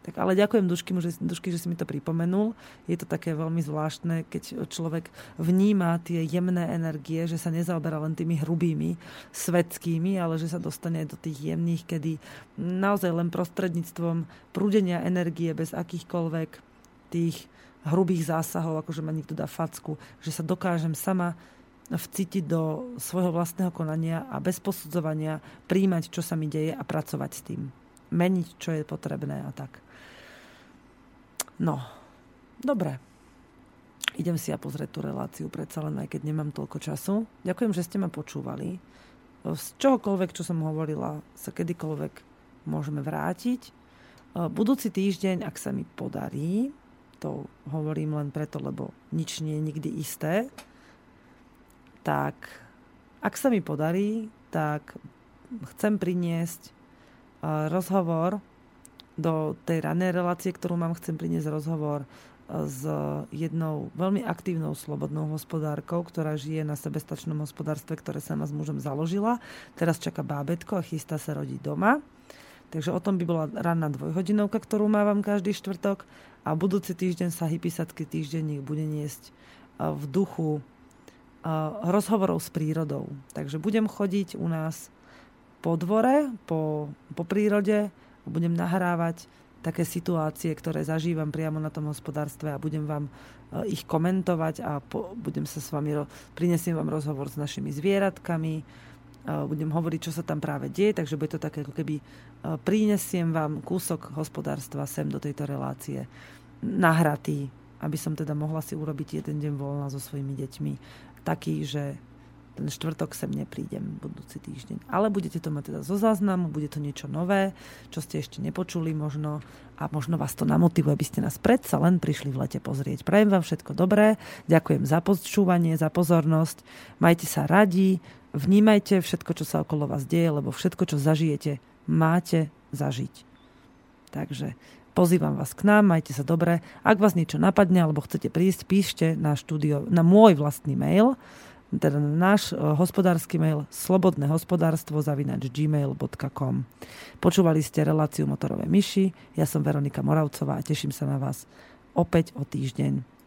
Tak ale ďakujem Dušky, že, Dušky, že si mi to pripomenul. Je to také veľmi zvláštne, keď človek vníma tie jemné energie, že sa nezaoberá len tými hrubými, svetskými, ale že sa dostane do tých jemných, kedy naozaj len prostredníctvom prúdenia energie bez akýchkoľvek tých hrubých zásahov, ako že ma niekto dá facku, že sa dokážem sama vcítiť do svojho vlastného konania a bez posudzovania príjmať, čo sa mi deje a pracovať s tým. Meniť, čo je potrebné a tak. No, dobre. Idem si ja pozrieť tú reláciu, predsa len aj keď nemám toľko času. Ďakujem, že ste ma počúvali. Z čohokoľvek, čo som hovorila, sa kedykoľvek môžeme vrátiť. Budúci týždeň, ak sa mi podarí, to hovorím len preto, lebo nič nie je nikdy isté, tak ak sa mi podarí, tak chcem priniesť rozhovor do tej ranej relácie, ktorú mám, chcem priniesť rozhovor s jednou veľmi aktívnou slobodnou hospodárkou, ktorá žije na sebestačnom hospodárstve, ktoré sa ma s mužom založila. Teraz čaká bábetko a chystá sa rodiť doma. Takže o tom by bola ranná dvojhodinovka, ktorú mávam každý štvrtok a budúci týždeň sa hypisacký týždenník bude niesť v duchu rozhovorov s prírodou. Takže budem chodiť u nás po dvore, po, po prírode budem nahrávať také situácie, ktoré zažívam priamo na tom hospodárstve a budem vám e, ich komentovať a po, budem sa s vami, prinesiem vám rozhovor s našimi zvieratkami, e, budem hovoriť, čo sa tam práve deje, takže bude to také, ako keby e, prinesiem vám kúsok hospodárstva sem do tejto relácie nahratý, aby som teda mohla si urobiť jeden deň voľna so svojimi deťmi. Taký, že ten štvrtok sem neprídem budúci týždeň. Ale budete to mať teda zo záznamu, bude to niečo nové, čo ste ešte nepočuli možno a možno vás to namotivuje, aby ste nás predsa len prišli v lete pozrieť. Prajem vám všetko dobré, ďakujem za počúvanie, za pozornosť, majte sa radi, vnímajte všetko, čo sa okolo vás deje, lebo všetko, čo zažijete, máte zažiť. Takže Pozývam vás k nám, majte sa dobre. Ak vás niečo napadne alebo chcete prísť, píšte na štúdio, na môj vlastný mail, teda náš e, hospodársky mail slobodné hospodárstvo zavinač gmail.com. Počúvali ste reláciu Motorové myši, ja som Veronika Moravcová a teším sa na vás opäť o týždeň.